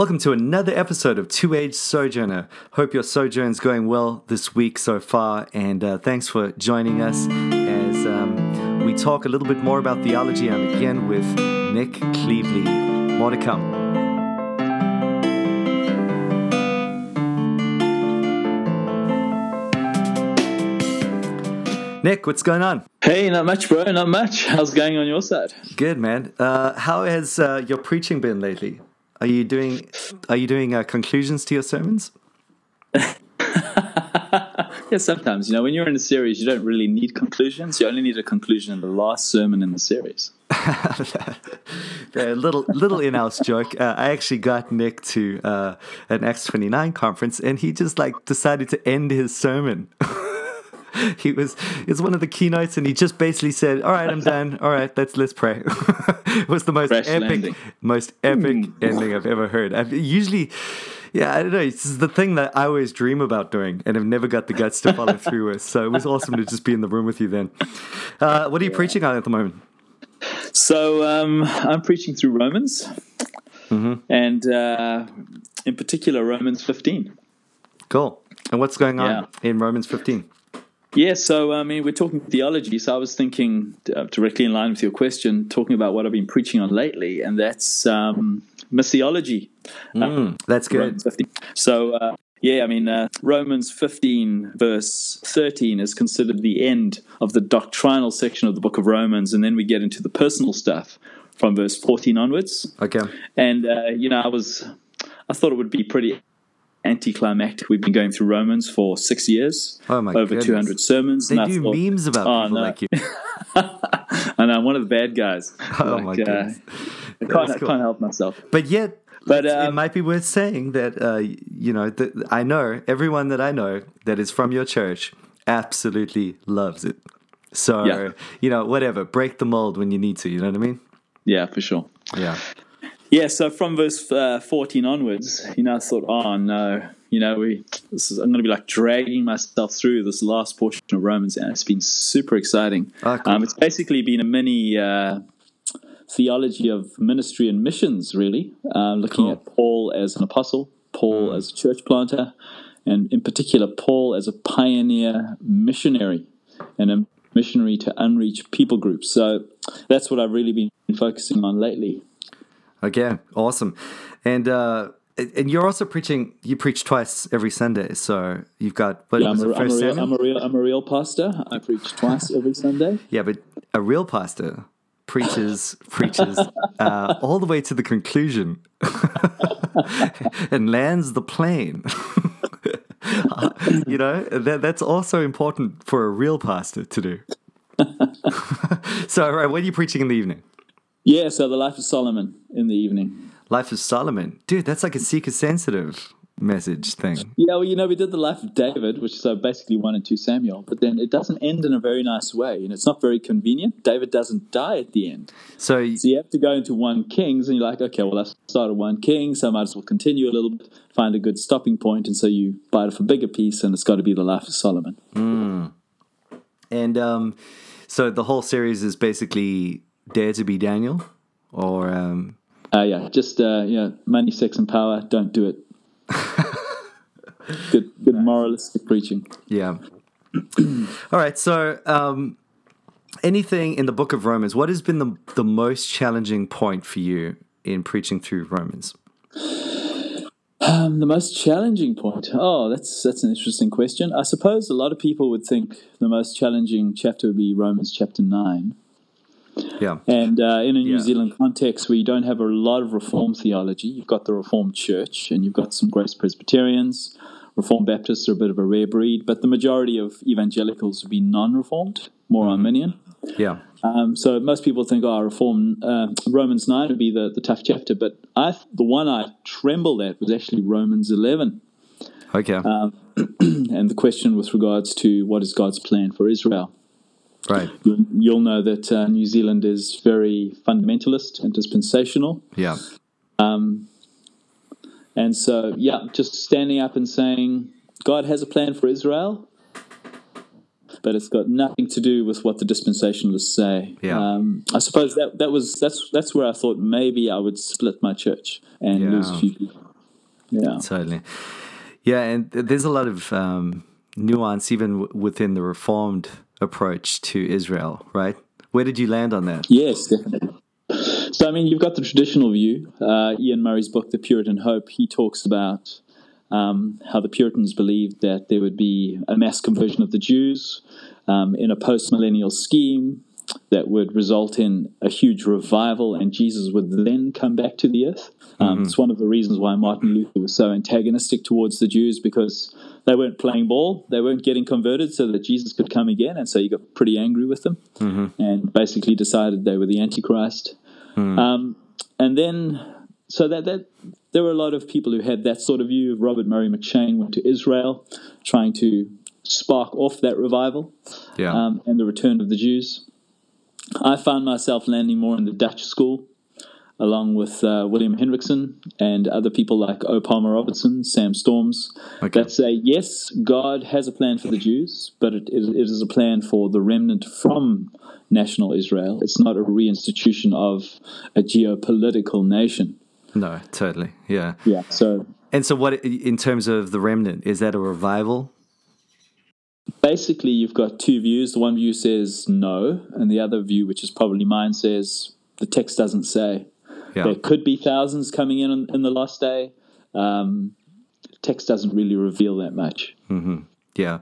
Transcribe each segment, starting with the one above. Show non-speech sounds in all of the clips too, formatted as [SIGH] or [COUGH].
Welcome to another episode of Two Age Sojourner. Hope your sojourn's going well this week so far, and uh, thanks for joining us as um, we talk a little bit more about theology and again with Nick Cleveley. More to come. Nick, what's going on? Hey, not much, bro. Not much. How's it going on your side? Good, man. Uh, how has uh, your preaching been lately? Are you doing Are you doing uh, conclusions to your sermons? [LAUGHS] yeah, sometimes. You know, when you're in a series, you don't really need conclusions. You only need a conclusion in the last sermon in the series. [LAUGHS] a little little in-house [LAUGHS] joke. Uh, I actually got Nick to uh, an Acts twenty nine conference, and he just like decided to end his sermon. [LAUGHS] he was it's one of the keynotes and he just basically said all right i'm done. All right let's let's pray. [LAUGHS] It was the most Fresh epic landing. most epic ending i've ever heard. I've, usually yeah i don't know. This is the thing that i always dream about doing and i've never got the guts to follow [LAUGHS] through with. So it was awesome to just be in the room with you then. Uh, what are you preaching on at the moment? So um, I'm preaching through Romans, and uh, in particular Romans 15. cool. And what's going on Yeah. in romans 15 Yeah, so I mean, we're talking theology. So I was thinking uh, directly in line with your question, talking about what I've been preaching on lately, and that's um, missiology. Mm, that's good So, uh, yeah, I mean, uh, Romans 15, verse 13, is considered the end of the doctrinal section of the book of Romans. And then we get into the personal stuff from verse 14 onwards. okay And, uh, you know, I was, I thought it would be pretty anticlimactic. We've been going through Romans for six years, Oh, my over goodness. 200 sermons. they do thought, memes about Oh, people no. like you [LAUGHS] and I'm one of the bad guys. [LAUGHS] Oh, Like, my uh. I can't, cool. can't help myself. But yet, But, it's- it um, might be worth saying that uh, you know that I know everyone that I know that is from your church absolutely loves it. So Yeah. you know, whatever, break the mold when you need to. You know what I mean? Yeah, for sure. Yeah. Yeah, so from verse uh, 14 onwards, you know, I thought, oh no, you know, we this is, I'm going to be like dragging myself through this last portion of Romans, and it's been super exciting. Ah, cool. um, it's basically been a mini uh, theology of ministry and missions, really, uh, looking Cool. at Paul as an apostle, Paul as a church planter, and in particular, Paul as a pioneer missionary and a missionary to unreached people groups. So that's what I've really been focusing on lately. Okay. Awesome. And uh, and you're also preaching. You preach twice every Sunday. So you've got what Yeah, I'm a, I'm, a real, I'm a real I'm a real pastor. I preach twice every Sunday. [LAUGHS] Yeah, but a real pastor preaches preaches uh, all the way to the conclusion [LAUGHS] and lands the plane. [LAUGHS] you know that that's also important for a real pastor to do. so, right, what are you preaching in the evening? Yeah, so the life of Solomon in the evening. Life of Solomon, dude. That's like a seeker sensitive message thing. Yeah, well, you know, we did the life of David, which is uh, basically one and two Samuel, but then it doesn't end in a very nice way, and it's not very convenient. David doesn't die at the end, So, so you have to go into one Kings, and you're like, okay, well, I started one King, so I might as well continue a little bit, find a good stopping point, and so you bite off a bigger piece, and it's got to be the life of Solomon. and um, so the whole series is basically Dare to be Daniel, or um, Uh, yeah, just uh, you know, money, sex, and power. Don't do it. [LAUGHS] good, good moralistic preaching. Yeah. [CLEARS THROAT] All right. So, um, anything in the book of Romans, what has been the, the most challenging point for you in preaching through Romans? Um, the most challenging point. Oh, that's that's an interesting question. I suppose a lot of people would think the most challenging chapter would be Romans chapter nine. Yeah. And uh, in a New Yeah. Zealand context, where you don't have a lot of Reformed theology, you've got the Reformed Church, and you've got some Grace Presbyterians. Reformed Baptists are a bit of a rare breed, but the majority of evangelicals would be non-Reformed, more Arminian. Yeah. Um, so most people think, oh, Reform uh, Romans nine would be the, the tough chapter, but I the one I trembled at was actually Romans eleven, Okay. [CLEARS THROAT] and the question with regards to what is God's plan for Israel. Right. You'll, you'll know that uh, New Zealand is very fundamentalist and dispensational, Yeah. Um, and so yeah, just standing up and saying God has a plan for Israel. But it's got nothing to do with what the dispensationalists say. Yeah. Um, I suppose that that was that's that's where I thought maybe I would split my church and Yeah. lose a few people. Yeah. Totally. Yeah, and there's a lot of um, nuance even w- within the reformed approach to Israel, right? Where did you land on that? Yes, definitely. So, I mean, you've got the traditional view. Uh, Iain Murray's book, The Puritan Hope, he talks about um, how the Puritans believed that there would be a mass conversion of the Jews um, in a post millennial scheme that would result in a huge revival, and Jesus would then come back to the earth. Um, mm-hmm. It's one of the reasons why Martin Luther was so antagonistic towards the Jews because they weren't playing ball, they weren't getting converted so that Jesus could come again, and so he got pretty angry with them mm-hmm. and basically decided they were the Antichrist. Mm. Um, and then, so that, that there were a lot of people who had that sort of view. Robert Murray M'Cheyne went to Israel trying to spark off that revival yeah. um, and the return of the Jews. I found myself landing more in the Dutch school, along with uh, William Hendriksen and other people like O. Palmer Robertson, Sam Storms, okay. that say, yes, God has a plan for the Jews, but it, it, it is a plan for the remnant from national Israel. It's not a reinstitution of a geopolitical nation. No, totally. Yeah. Yeah. So, and so, what in terms of the remnant is that a revival? basically you've got two views. The one view says no, and the other view, which is probably mine, says the text doesn't say. Yeah. There could be thousands coming in in the last day. Um, text doesn't really reveal that much. Mm-hmm. Yeah,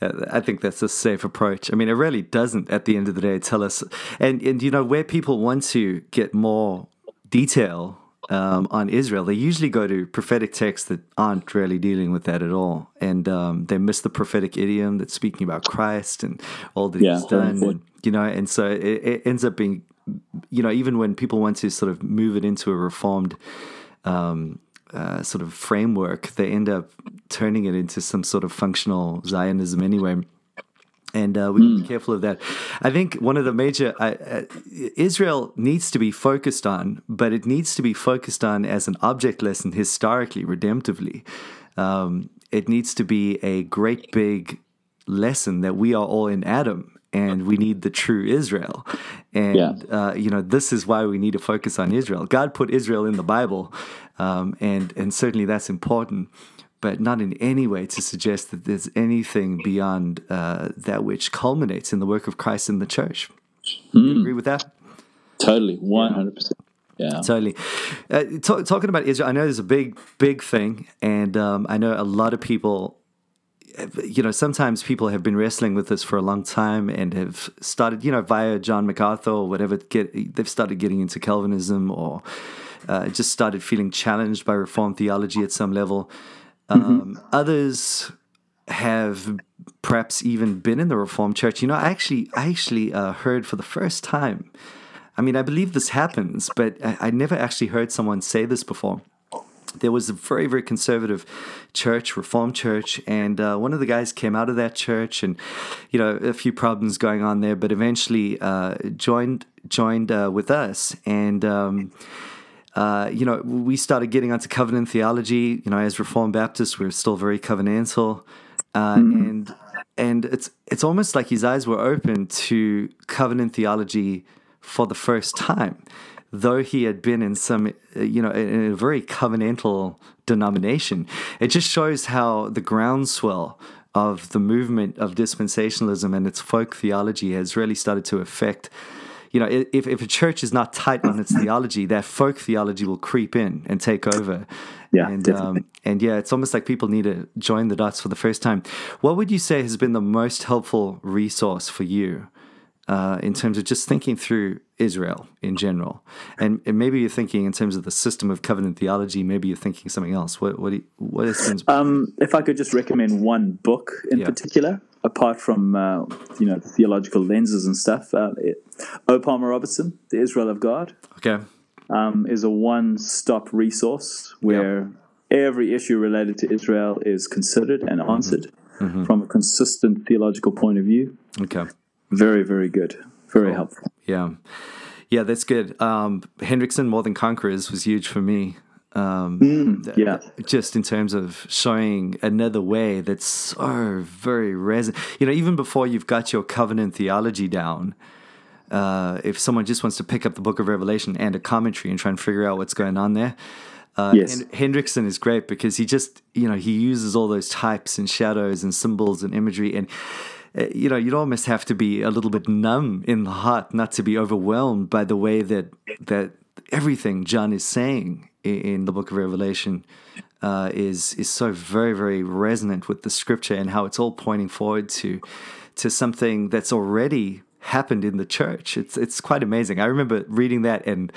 uh, I think that's a safe approach. I mean, it really doesn't at the end of the day tell us, and and you know where people want to get more detail um, on Israel, they usually go to prophetic texts that aren't really dealing with that at all, and um, they miss the prophetic idiom that's speaking about Christ and all that yeah, He's done, and, you know, and so it, it, ends up being, you know, even when people want to sort of move it into a reformed. Um, uh, sort of framework, they end up turning it into some sort of functional Zionism anyway and uh, we mm. be careful of that. I think one of the major uh, uh, Israel needs to be focused on, but it needs to be focused on as an object lesson historically, redemptively. Um, it needs to be a great big lesson that we are all in Adam and we need the true Israel. And, yeah. uh, you know, this is why we need to focus on Israel. God put Israel in the Bible, um, and, and certainly that's important but not in any way to suggest that there's anything beyond uh, that which culminates in the work of Christ in the church. Mm. You agree with that? Totally, one hundred percent. Yeah, totally. Uh, t- talking about Israel, I know there's a big, big thing, and um, I know a lot of people. You know, sometimes people have been wrestling with this for a long time and have started, you know, via John MacArthur or whatever. Get they've started getting into Calvinism or uh, just started feeling challenged by Reformed theology at some level. Mm-hmm. Um, others have perhaps even been in the Reformed Church. You know, I actually, I actually uh, heard for the first time. I mean, I believe this happens, but I, I never actually heard someone say this before there was a very very conservative church reformed church and uh, one of the guys came out of that church and you know a few problems going on there but eventually uh, joined joined uh, with us and um, uh, you know, we started getting onto covenant theology. You know, as Reformed Baptists, we are still very covenantal, uh, mm-hmm. and and it's it's almost like his eyes were open to covenant theology for the first time, though he had been in some, uh, you know, in a very covenantal denomination. It just shows how the groundswell of the movement of dispensationalism and its folk theology has really started to affect you know, if, if a church is not tight on its theology, that folk theology will creep in and take over. Yeah, and um, and yeah, it's almost like people need to join the dots for the first time. What would you say has been the most helpful resource for you uh, in terms of just thinking through Israel in general? And, and, maybe you're thinking in terms of the system of covenant theology. Maybe you're thinking something else. What what, you, what has? Um, if I could just recommend one book in yeah. particular, apart from uh, you know theological lenses and stuff, uh, it, O. Palmer Robertson, The Israel of God, okay, um, is a one-stop resource where every issue related to Israel is considered and mm-hmm. answered mm-hmm. from a consistent theological point of view. Okay, very very good, very cool. helpful. Yeah. Yeah, that's good. Um, Hendriksen, More Than Conquerors, was huge for me. Um, mm, yeah. Just in terms of showing another way that's so very resonant. You know, even before you've got your covenant theology down, uh, if someone just wants to pick up the book of Revelation and a commentary and try and figure out what's going on there, Uh, Yes. Hen- Hendriksen is great because he just, you know, he uses all those types and shadows and symbols and imagery. And, you know, you'd almost have to be a little bit numb in the heart not to be overwhelmed by the way that, that everything John is saying in, in the book of Revelation uh, is, is so very, very resonant with the scripture and how it's all pointing forward to, to something that's already happened in the church. It's it's quite amazing. I remember reading that and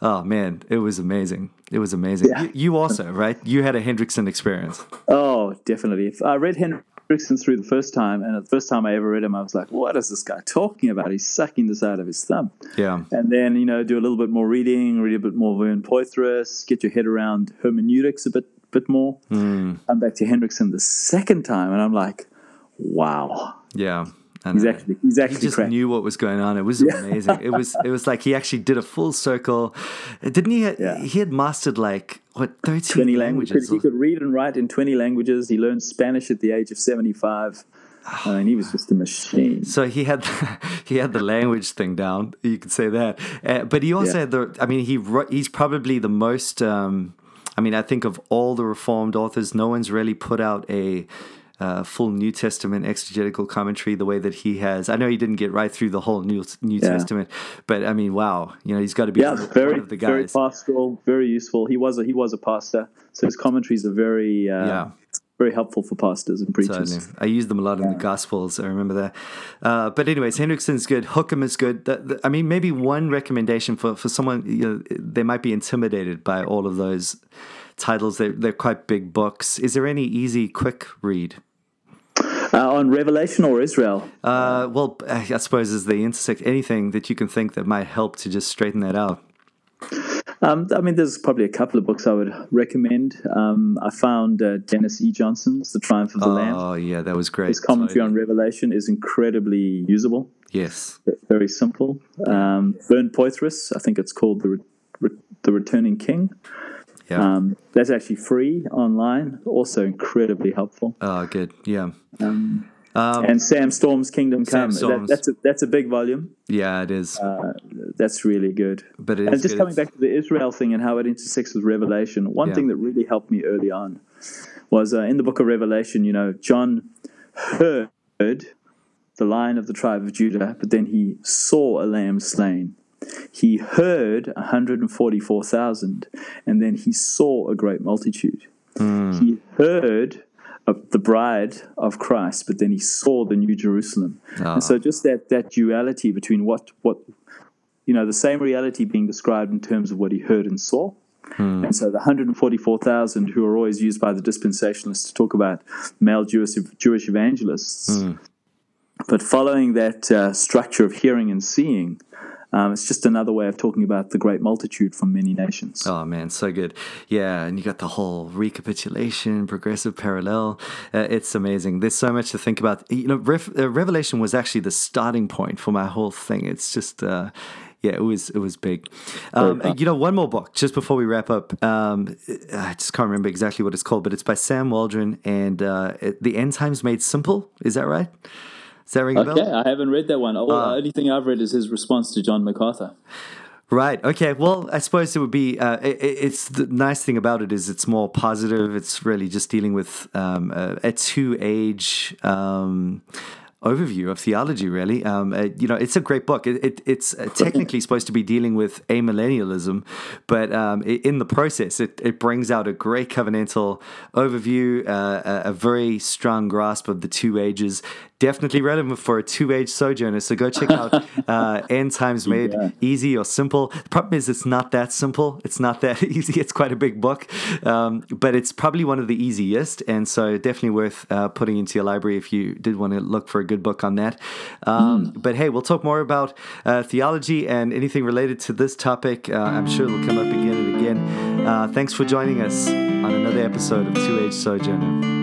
oh man, it was amazing. It was amazing. Yeah. You, you also, right? You had a Hendriksen experience. Oh, definitely. If I read Hendriksen through the first time, and the first time I ever read him, I was like, "What is this guy talking about? He's sucking this out of his thumb." Yeah. And then you know, do a little bit more reading, read a bit more Vern Poythress, get your head around hermeneutics a bit bit more. Hmm. Come back to Hendriksen the second time, and I'm like, "Wow, Yeah. I he's actually he's he just cracked." knew what was going on. It was amazing. It was it was like he actually did a full circle. Didn't he? [LAUGHS] Yeah. He had mastered like what thirteen 20 languages. He could read and write in 20 languages. He learned Spanish at the age of 75. I mean, he was just a machine. So he had [LAUGHS] he had the language thing down. You could say that, uh, but he also Yeah. had the. I mean, he wrote, he's probably the most. Um, I mean, I think of all the Reformed authors, no one's really put out a uh, full New Testament exegetical commentary the way that he has. I know he didn't get right through the whole New New Yeah. Testament, but I mean, wow, you know, he's got to be Yeah, one very, of the very pastoral, very useful. He was a he was a pastor, so his commentaries are very uh, Yeah. very helpful for pastors and preachers. Totally. I use them a lot in the Gospels. I remember that. Uh, but anyways, Hendriksen's good. Hoekema is good. The, the, I mean, maybe one recommendation for, for someone, you know, they might be intimidated by all of those titles. They're, they're quite big books. Is there any easy, quick read? [LAUGHS] Uh, on Revelation or Israel, Uh, well, I suppose as they intersect anything that you can think that might help to just straighten that out. um, I mean, there's probably a couple of books I would recommend. Um, I found uh, Dennis E. Johnson's *The Triumph of the Lamb*. Oh, yeah, that was great. His commentary on Revelation is incredibly usable. Yes. very simple. Um, Vern Poythress, I think it's called the Re- Re- the Returning King. Yeah. Um, that's actually free online. Also incredibly helpful. oh, good. Yeah. Um, Um, and Sam Storm's Kingdom Sam Come. That, Storm's. that's a that's a big volume. yeah, it is. Uh, that's really good. but it And just good. coming back to the Israel thing and how it intersects with Revelation, one Yeah. thing that really helped me early on was uh, in the book of Revelation, you know, John heard the lion of the tribe of Judah, but then he saw a lamb slain. He heard 144,000, and then he saw a great multitude. Hmm. He heard of the bride of Christ, but then he saw the new Jerusalem. And so ah. just that, that duality between what, what you know, the same reality being described in terms of what he heard and saw. Hmm. And so the 144,000 who are always used by the dispensationalists to talk about male Jewish, Jewish evangelists. Hmm. But following that uh, structure of hearing and seeing, um, it's just another way of talking about the great multitude from many nations. Oh man, so good. Yeah, and you got the whole recapitulation, progressive parallel. Uh, it's amazing. There's so much to think about. You know, uh, Revelation was actually the starting point for my whole thing. It's just. Uh, yeah, it was it was big. Um, you know, one more book just before we wrap up. Um, I just can't remember exactly what it's called, but it's by Sam Waldron and uh, the End Times Made Simple. Is that right? Does that ring a bell? Okay, I haven't read that one. All, Ah. the only thing I've read is his response to John MacArthur. Right. Okay. Well, I suppose it would be. Uh, it, it's the nice thing about it is it's more positive. It's really just dealing with um, a, a two-age um, overview of theology. Really, um, uh, you know, it's a great book. It, it, it's uh, technically supposed to be dealing with amillennialism, but um, i in the process, it, it brings out a great covenantal overview, uh, a, a very strong grasp of the two ages. Definitely relevant for a two-age sojourner. So go check out uh, End Times [LAUGHS] Made Yeah. easy or simple. The problem is it's not that simple. It's not that [LAUGHS] easy. It's quite a big book, um, but it's probably one of the easiest, and so definitely worth uh, putting into your library if you did want to look for a good book on that. Um, But hey, we'll talk more about uh, theology and anything related to this topic. Uh, I'm sure it'll come up again and again. Uh, thanks for joining us on another episode of Two Age Sojourner.